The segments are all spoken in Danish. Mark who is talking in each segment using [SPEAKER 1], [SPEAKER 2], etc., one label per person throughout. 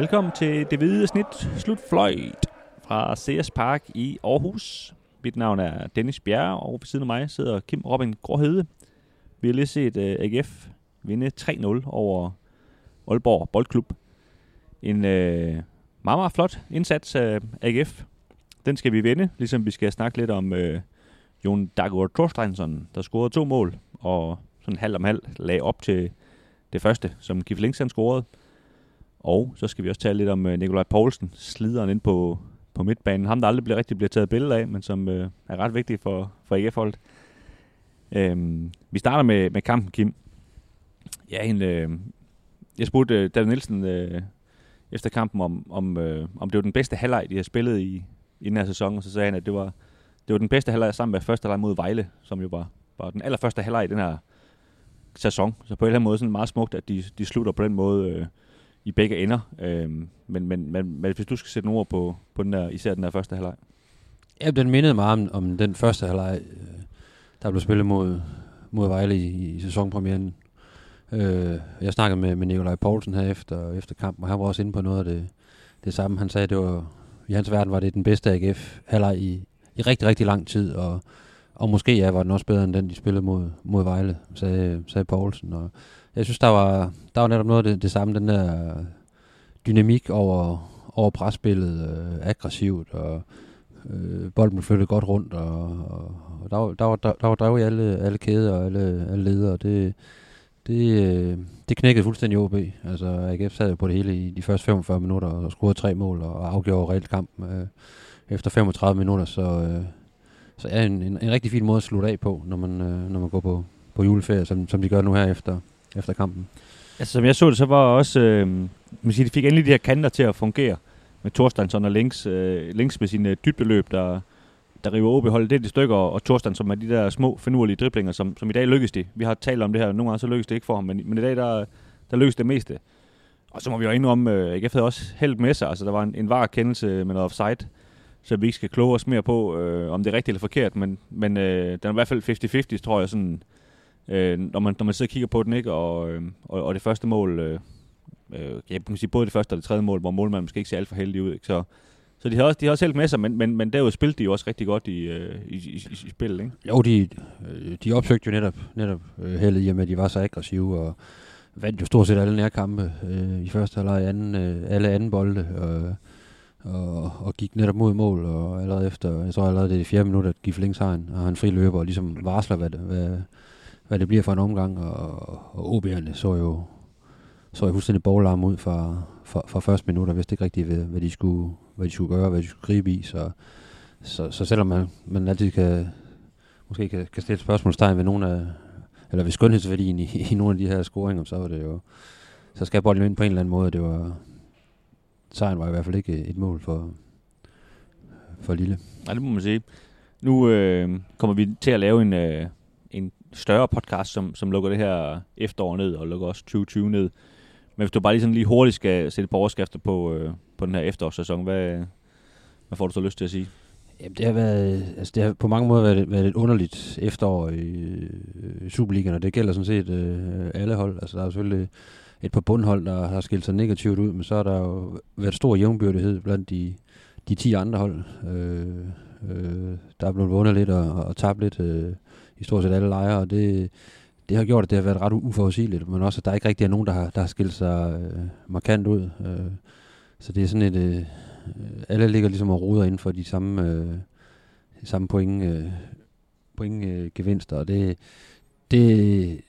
[SPEAKER 1] Velkommen til det hvide snit slutfløjt fra CS Park i Aarhus. Mit navn er Dennis Bjerre, og ved siden af mig sidder Kim Robin Gråhede. Vi har lige set øh, uh, AGF vinde 3-0 over Aalborg Boldklub. En uh, meget, meget flot indsats af AGF. Den skal vi vinde, ligesom vi skal snakke lidt om uh, Jon Dagur Thorsteinsson, der scorede to mål, og sådan halv om halv lagde op til det første, som Kif Links scorede. Og så skal vi også tale lidt om øh, Nikolaj Poulsen, slideren ind på, på midtbanen. Ham, der aldrig bliver, rigtig bliver taget billeder af, men som øh, er ret vigtig for, for AGF-holdet. Øhm, vi starter med, med kampen, Kim. Ja, en, øh, jeg spurgte øh, David Nielsen øh, efter kampen, om, om, øh, om det var den bedste halvleg, de har spillet i, i den her sæson, og så sagde han, at det var, det var den bedste halvleg sammen med første halvleg mod Vejle, som jo var, var den allerførste halvleg i den her sæson. Så på en eller anden måde sådan meget smukt, at de, de slutter på den måde øh, i begge ender. Øh, men, men, men, men hvis du skal sætte nogle ord på, på den der, især den der første halvleg.
[SPEAKER 2] Ja, den mindede meget om, om den første halvleg, øh, der blev spillet mod, mod Vejle i, i sæsonpremieren. Øh, jeg snakkede med, med Nikolaj Poulsen her efter, efter kampen, og han var også inde på noget af det, det samme. Han sagde, at det var, i hans verden var det den bedste AGF halvleg i, i rigtig, rigtig lang tid, og, og måske ja, var den også bedre end den, de spillede mod, mod Vejle, sagde, sagde Poulsen. Og jeg synes, der var, der var netop noget af det, det samme, den der øh, dynamik over, over presspillet, øh, aggressivt, og øh, bolden blev flyttet godt rundt, og, og, og der, var, der, var, der, der var drev i alle, alle kæder og alle, alle ledere, det, det, øh, det knækkede fuldstændig OB. Altså AGF sad på det hele i de første 45 minutter og scorede tre mål og afgjorde reelt kampen øh, efter 35 minutter, så, øh, så er en, en, en rigtig fin måde at slutte af på, når man, øh, når man går på, på juleferie, som, som de gør nu her efter, efter kampen.
[SPEAKER 1] Altså, som jeg så det, så var også, øh, man siger, de fik endelig de her kanter til at fungere med Thorstensson og Links, øh, Links med sine øh, dybdeløb, der, der river OB holdet det i stykker, og Thorsten, som er de der små, finurlige driblinger, som, som i dag lykkes det. Vi har talt om det her, nogle gange så lykkes det ikke for ham, men, men i dag, der, der lykkes det meste. Og så må vi jo indrømme, øh, AGF havde også held med sig, altså der var en, en var kendelse med noget offside, så vi ikke skal kloge os mere på, øh, om det er rigtigt eller forkert, men, men øh, den er i hvert fald 50-50, tror jeg, sådan, øh, når, man, når man sidder og kigger på den, ikke? Og, øh, og, og det første mål, øh, øh, jeg kan sige både det første og det tredje mål, hvor målmanden måske ikke ser alt for heldig ud, ikke? Så, så de har også, de har også helt med sig, men, men, men derudover spillede de jo også rigtig godt i, øh, i, i, i, i spillet, ikke?
[SPEAKER 2] Jo, de, øh, de opsøgte jo netop, netop øh, heldet i og med, at de var så aggressive, og vandt jo stort set alle nærkampe øh, i første halvleg, anden, øh, alle anden bolde, og, og, og gik netop mod mål, og allerede efter, jeg tror allerede det er fjerde minut, at Gif Links har en, har en fri løber, og ligesom varsler, hvad hvad, hvad det bliver for en omgang, og, og OB'erne så jo så jeg fuldstændig boglarm ud fra, fra, fra første minut, og vidste ikke rigtigt, hvad, hvad, de skulle, hvad de skulle gøre, hvad de skulle gribe i. Så, så, så selvom man, man altid kan, måske kan, kan stille spørgsmålstegn ved nogle af, eller ved skønhedsværdien i, i nogle af de her scoringer, så var det jo, så skal bolden ind på en eller anden måde. Det var, sejren var i hvert fald ikke et mål for, for Lille.
[SPEAKER 1] Nej, det må man sige. Nu øh, kommer vi til at lave en, øh, en større podcast, som, som lukker det her efterår ned, og lukker også 2020 ned. Men hvis du bare lige sådan lige hurtigt skal sætte et par overskrifter på, øh, på den her efterårssæson, hvad, hvad får du så lyst til at sige?
[SPEAKER 2] Jamen, det har været, altså det har på mange måder været, været et underligt efterår i, øh, Superligaen, og det gælder sådan set øh, alle hold. Altså, der er selvfølgelig et par bundhold, der har skilt sig negativt ud, men så har der jo været stor jævnbyrdighed blandt de, de 10 andre hold. Øh, øh, der er blevet vundet lidt og, og tabt lidt øh, i stort set alle lejre, og det, det har gjort, at det har været ret uforudsigeligt, men også, at der ikke rigtig er nogen, der har, der har skilt sig øh, markant ud. Øh, så det er sådan et... Øh, alle ligger ligesom og ruder inden for de samme, øh, samme point, øh, point øh, gevinster, og det, det,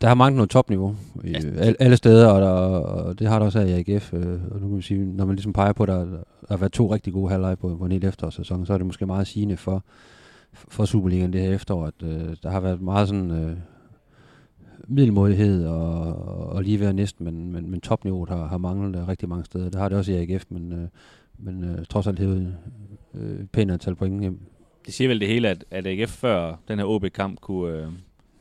[SPEAKER 2] der har manglet noget topniveau i ja. alle, alle steder, og, der, og det har der også her i AGF. Øh, og nu kan man sige, når man ligesom peger på, at der, der har været to rigtig gode halvleje på, på en hel efterårssæson, så er det måske meget sigende for, for Superligaen det her efterår, at øh, der har været meget sådan øh, middelmådighed og, og lige ved næsten, men, men, men topniveauet har, har manglet øh, rigtig mange steder. Det har det også i AGF, men, øh, men øh, trods alt hævet øh, pænt antal point hjem.
[SPEAKER 1] Det siger vel det hele, at, at AGF før den her OB-kamp kunne, øh,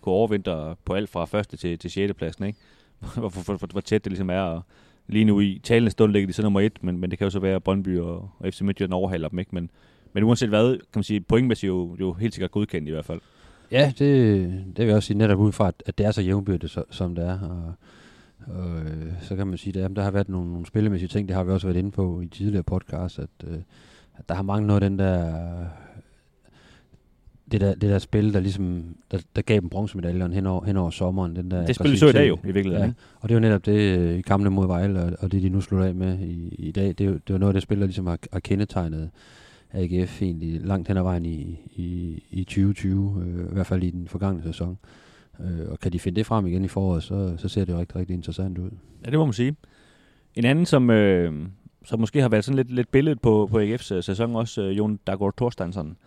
[SPEAKER 1] kunne overvintre på alt fra første til, til 6. pladsen, ikke? hvor, hvor, hvor, hvor tæt det ligesom er, og lige nu i talende stund ligger de så nummer et, men, men det kan jo så være, at Brøndby og, og FC Midtjylland overhaler dem, ikke? Men, men uanset hvad, kan man sige, pointmæssigt jo, jo helt sikkert godkendt i hvert fald.
[SPEAKER 2] Ja, det, det vil jeg også sige netop ud fra, at, at det er så jævnbyrdet, så, som det er. Og, Og øh, så kan man sige, at der har været nogle, nogle spillemæssige ting, det har vi også været inde på i tidligere podcast, at, øh, at der har manglet noget af den der det der, det der spil, der ligesom, der, der gav dem bronzemedaljen hen over, hen over sommeren. Den der
[SPEAKER 1] det spil, vi så i dag jo, i virkeligheden.
[SPEAKER 2] Ja. Og det er jo netop det øh, i kampen mod Vejle, og, og det de nu slutter af med i, i dag, det er, jo, det er noget af det spil, der ligesom har, har kendetegnet AGF egentlig langt hen ad vejen i, i, i 2020, øh, i hvert fald i den forgangne sæson. Øh, og kan de finde det frem igen i foråret, så, så ser det jo rigtig, rigtig interessant ud.
[SPEAKER 1] Ja, det må man sige. En anden, som, øh, som måske har været sådan lidt, lidt billedet på, på AGF's øh, sæson, også øh, Jon Dagor Thorsteinsson.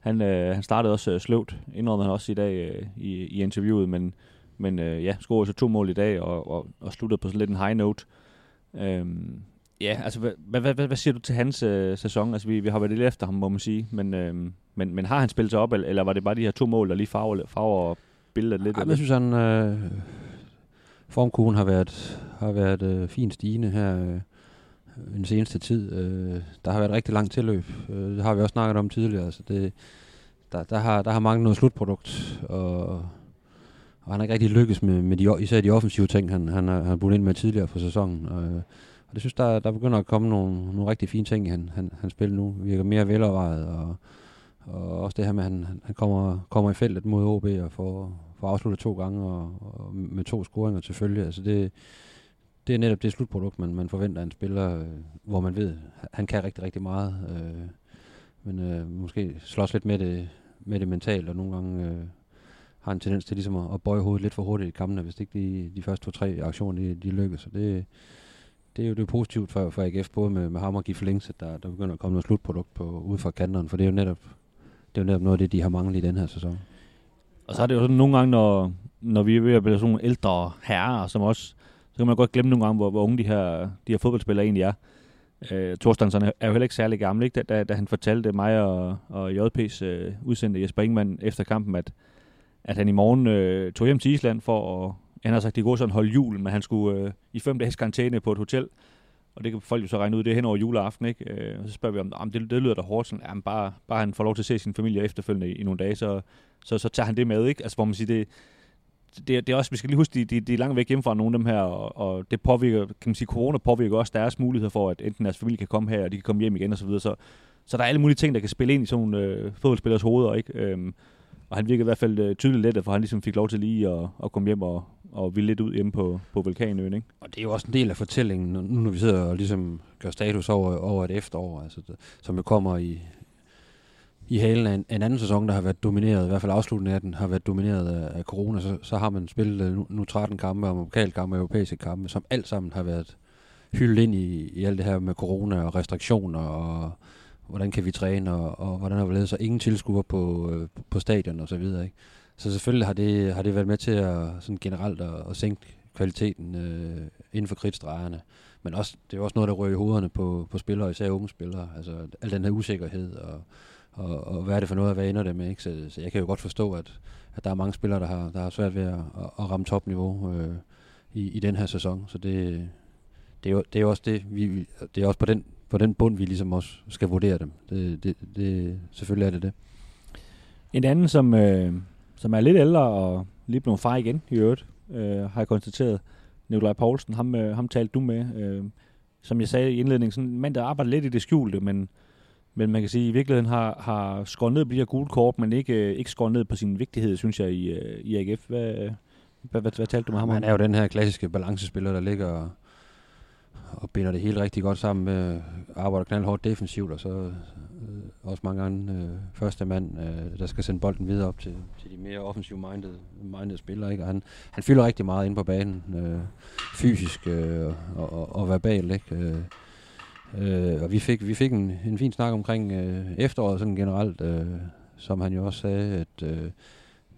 [SPEAKER 1] Han, øh, han startede også øh, sløvt, indrømmer han også i dag øh, i, i interviewet, men, men øh, ja, scorede så to mål i dag og, og, og sluttede på sådan lidt en high note. Øhm, ja, altså hvad, hvad, hvad, hvad siger du til hans øh, sæson? Altså vi, vi har været lidt efter ham, må man sige, men, øh, men, men har han spillet sig op, eller, eller var det bare de her to mål, der lige farver, farver billedet lidt?
[SPEAKER 2] Ej, jeg synes, han øh, formkurven har været, har været øh, fint stigende her øh, den seneste tid. Øh, der har været rigtig langt tilløb. Øh, det har vi også snakket om tidligere. Så det, der, der, har, der har manglet noget slutprodukt, og, og han har ikke rigtig lykkes med, med de, især de offensive ting, han, han, har, han har budt ind med tidligere på sæsonen. Og, og det synes, der, der begynder at komme nogle, nogle rigtig fine ting i han, han, han spiller nu. Virker mere velovervejet, og, og også det her med, at han, han kommer, kommer i feltet mod OB og får, får afsluttet to gange og, og med to scoringer til følge. Altså det, det er netop det slutprodukt, man, man forventer af en spiller, øh, hvor man ved, han kan rigtig, rigtig meget. Øh, men øh, måske slås lidt med det, med det mentalt, og nogle gange øh, har en tendens til ligesom at, at bøje hovedet lidt for hurtigt i kampene, hvis ikke de, de første to-tre aktioner, de, de lykkes. Så det, det er jo det er positivt for, for AGF, både med, med ham og Gif Links, at der, der begynder at komme noget slutprodukt på, ud fra kanteren, for det er jo netop, det er jo netop noget af det, de har manglet i den her sæson.
[SPEAKER 1] Og så er det jo sådan nogle gange, når, når vi er ved at blive sådan nogle ældre herrer, som også så kan man godt glemme nogle gange, hvor, hvor unge de her, de her fodboldspillere egentlig er. Øh, Thorstensen er jo heller ikke særlig gammel, ikke? Da, da, da han fortalte mig og, og JP's øh, udsendte Jesper Ingemann efter kampen, at, at han i morgen øh, tog hjem til Island for at, han har sagt, det går sådan holde jul, men han skulle øh, i fem dages karantæne på et hotel, og det kan folk jo så regne ud, det er hen over juleaften, ikke? Øh, og så spørger vi om, om det, det lyder da hårdt, sådan, jamen bare, bare han får lov til at se sin familie efterfølgende i, i nogle dage, så, så, så tager han det med, ikke? Altså hvor man siger, det, det, det er også, vi skal lige huske, de, de, de er langt væk hjemmefra, nogle af dem her, og, og det påvirker, kan man sige, corona påvirker også deres muligheder for, at enten deres familie kan komme her, og de kan komme hjem igen, og så videre. Så, så der er alle mulige ting, der kan spille ind i sådan nogle øh, fodboldspillers hoveder, ikke? Øhm, og han virkede i hvert fald øh, tydeligt lettet, for han ligesom fik lov til lige at, at komme hjem og, og ville lidt ud hjemme på, på Vulkanøen, ikke?
[SPEAKER 2] Og det er jo også en del af fortællingen, nu når vi sidder og ligesom gør status over, over et efterår, altså, som jo kommer i, i halen af en, en anden sæson, der har været domineret, i hvert fald afslutningen af den, har været domineret af, af corona, så, så har man spillet øh, nu, nu 13 kampe, kampe og europæiske kampe, som alt sammen har været hyldet ind i, i alt det her med corona og restriktioner, og hvordan kan vi træne, og, og hvordan har vi lavet så ingen tilskuere på, øh, på stadion og så videre. Ikke? Så selvfølgelig har det, har det været med til at sådan generelt at, at sænke kvaliteten øh, inden for kridtstregerne. Men også, det er også noget, der rører i hovederne på, på spillere, især unge spillere. Altså al den her usikkerhed og og, og hvad er det for noget, hvad ender det med? Ikke? Så, så jeg kan jo godt forstå, at, at der er mange spillere, der har, der har svært ved at, at, at ramme topniveau øh, i, i den her sæson. Så det, det, er, jo, det er også det, vi, det er også på den, på den bund, vi ligesom også skal vurdere dem. Det, det, det, selvfølgelig er det det.
[SPEAKER 1] En anden, som, øh, som er lidt ældre og lige blevet far igen i øvrigt, øh, har jeg konstateret, Nikolaj Poulsen, ham, øh, ham talte du med. Øh, som jeg sagde i indledningen, sådan en mand, der arbejder lidt i det skjulte, men men man kan sige, at i virkeligheden har, har skåret ned på de her gule kort, men ikke, øh, ikke skåret ned på sin vigtighed, synes jeg, i, øh, i AGF. Hvad, hvad, hvad, hvad talte du med ham
[SPEAKER 2] om? Han er jo den her klassiske balancespiller, der ligger og, binder det hele rigtig godt sammen med arbejder knaldhårdt defensivt, og så øh, også mange gange øh, første mand, øh, der skal sende bolden videre op til, til de mere offensive minded, minded spillere. Ikke? Og han, han fylder rigtig meget ind på banen, øh, fysisk øh, og, og, og verbalt. Ikke? Øh, Øh, og vi fik, vi fik en, en fin snak omkring øh, efteråret sådan generelt, øh, som han jo også sagde, at øh,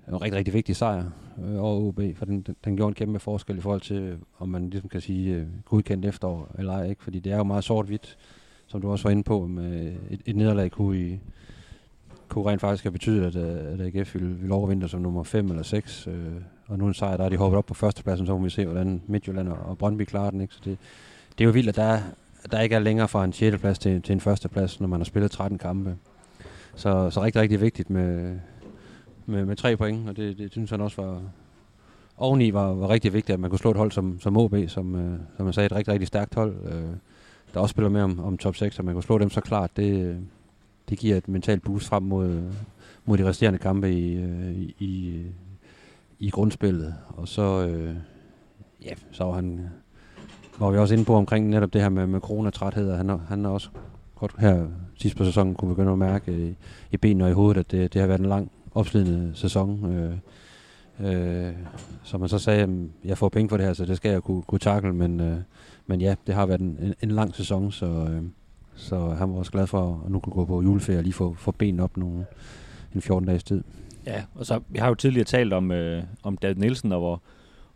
[SPEAKER 2] en rigtig, rigtig vigtig sejr øh, over OB, for den, den, den gjorde en kæmpe forskel i forhold til, om man ligesom kan sige øh, godkendt efterår eller ej, ikke? fordi det er jo meget sort-hvidt, som du også var inde på, med et, et nederlag kunne, i, kunne rent faktisk have betydet, at, øh, at AGF ville, ville overvinde som nummer 5 eller 6, øh, og nu en sejr, der er de hoppet op på førstepladsen, så må vi se, hvordan Midtjylland og Brøndby klarer den, ikke? så det, det er jo vildt, at der er, der ikke er længere fra en 6. plads til, til en første plads, når man har spillet 13 kampe. Så, så rigtig, rigtig vigtigt med, med, med tre point, og det, det synes han også var, oveni var, var rigtig vigtigt, at man kunne slå et hold som, som OB, som, øh, som jeg sagde, et rigtig, rigtig stærkt hold, øh, der også spiller med om, om top 6, og man kunne slå dem så klart, det, det giver et mentalt boost frem mod, mod de resterende kampe i, øh, i, i grundspillet. Og så, øh, ja, så var han, var vi også inde på omkring netop det her med, med coronatræthed, og han, han er også godt her sidst på sæsonen kunne begynde at mærke i, i benene og i hovedet, at det, det har været en lang opslidende sæson. Øh, øh, som man så sagde, at jeg får penge for det her, så det skal jeg kunne, kunne takle, men, øh, men ja, det har været en, en, en lang sæson, så, øh, så han var også glad for at nu kunne gå på juleferie og lige få, få benene op nogle, en 14 dages tid.
[SPEAKER 1] Ja, og så vi har jo tidligere talt om, øh, om David Nielsen, og hvor,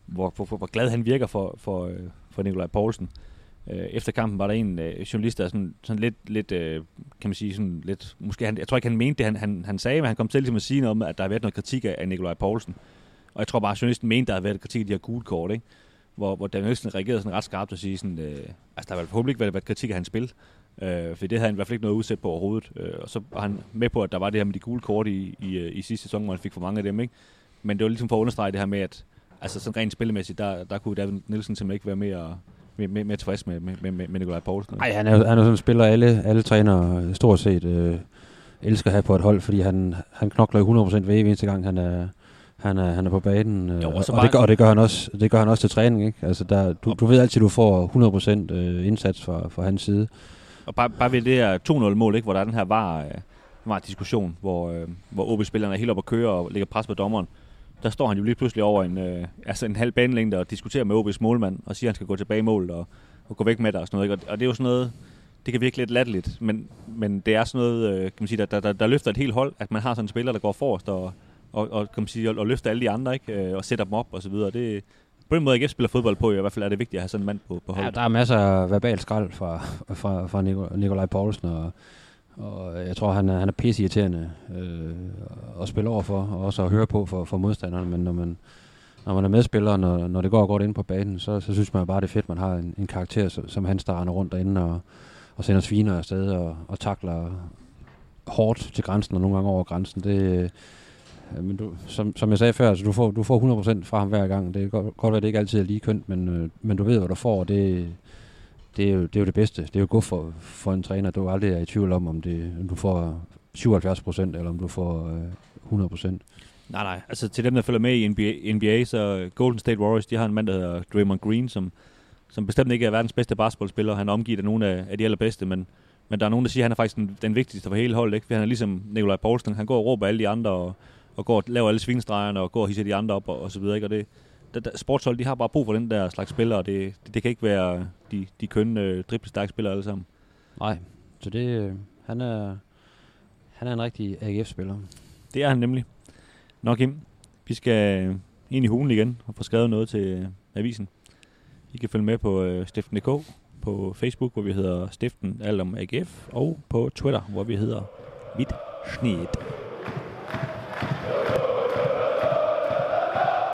[SPEAKER 1] hvor, hvor, hvor glad han virker for, for, øh, for Nikolaj Poulsen. Øh, Øh, efter kampen var der en øh, journalist, der sådan, sådan lidt, lidt øh, kan man sige, sådan lidt, måske han, jeg tror ikke, han mente det, han, han, han sagde, men han kom til ligesom at sige noget om, at der har været noget kritik af, af Nikolaj Poulsen. Og jeg tror bare, at journalisten mente, der har været kritik af de her gule kort, ikke? Hvor, hvor David Nielsen reagerede sådan ret skarpt og sige sådan, øh, altså der har forhåbentlig ikke været, været kritik af hans spil, øh, for det havde han i hvert fald ikke noget udsæt på overhovedet. Øh, og så var han med på, at der var det her med de gule kort i, i, øh, i sidste sæson, hvor han fik for mange af dem, ikke? Men det var ligesom for at understrege det her med, at altså sådan rent spillemæssigt, der, der kunne David Nielsen simpelthen ikke være mere, at, mere, mere tilfreds med, med, med, med Nikolaj Poulsen.
[SPEAKER 2] Nej, han er, han er sådan en spiller, alle, alle trænere stort set øh, elsker at have på et hold, fordi han, han knokler 100% hver eneste gang, han er, han er, han er på banen. Øh, jo, og, og, det gør, og det gør han også, det gør han også til træning, ikke? Altså der, du, du ved altid, du får 100% øh, indsats fra, fra hans side.
[SPEAKER 1] Og bare, bare ved det her 2-0-mål, ikke, hvor der er den her var, øh, var diskussion, hvor, øh, hvor OB-spillerne er helt oppe at køre og lægger pres på dommeren. Der står han jo lige pludselig over en, øh, altså en halv banelængde og diskuterer med OB's målmand og siger, at han skal gå tilbage i målet og, og gå væk med det og sådan noget. Ikke? Og, og det er jo sådan noget, det kan virke lidt latterligt, men, men det er sådan noget, øh, kan man sige, der, der, der, der løfter et helt hold, at man har sådan en spiller, der går forrest og, og, og, kan man sige, og, og løfter alle de andre, ikke? Øh, og sætter dem op og så videre. Det, på den måde, jeg spiller fodbold på, i hvert fald er det vigtigt at have sådan en mand på, på holdet.
[SPEAKER 2] Ja, der er masser af verbal skrald fra, fra, fra Nikolaj Poulsen, og, og jeg tror, han er, han er pisseirriterende øh, at spille over for, og også at høre på for, for modstanderne, men når man, når man er medspiller, når, når det går godt ind på banen, så, så synes man bare, det er fedt, man har en, en karakter, som, som han starter rundt derinde og, og sender sviner afsted og, og takler hårdt til grænsen, og nogle gange over grænsen. Det, øh, men du, som, som jeg sagde før, altså, du, får, du får 100% fra ham hver gang. Det kan godt, godt være, at det ikke altid er lige kønt, men, øh, men du ved, hvad du får, og det, det, er jo, det er jo det bedste. Det er jo godt for, for en træner. Du aldrig er i tvivl om, om, det, om du får 77% eller om du får øh, 100%.
[SPEAKER 1] Nej, nej. Altså til dem, der følger med i NBA, NBA, så Golden State Warriors, de har en mand, der hedder Draymond Green, som, som bestemt ikke er verdens bedste basketballspiller. Han er omgivet af nogle af, af de allerbedste, men, men der er nogen, der siger, at han er faktisk den, den vigtigste for hele holdet. Ikke? For han er ligesom Nikolaj Poulsen. Han går og råber alle de andre, og, og går og laver alle svingstregerne, og går og hisser de andre op, og, og så videre. Ikke? Og det, der, der, sportshold, de har bare brug for den der slags spillere, og det, det, det kan ikke være de, de kønne, øh, driblestærke spillere alle sammen.
[SPEAKER 2] Nej, så det, øh, han er, han er en rigtig AGF-spiller.
[SPEAKER 1] Det er han nemlig. Nå Kim, vi skal ind i hulen igen og få skrevet noget til øh, avisen. I kan følge med på øh, stiften.dk, på Facebook, hvor vi hedder Stiften Alt om AGF, og på Twitter, hvor vi hedder Vidt Snit.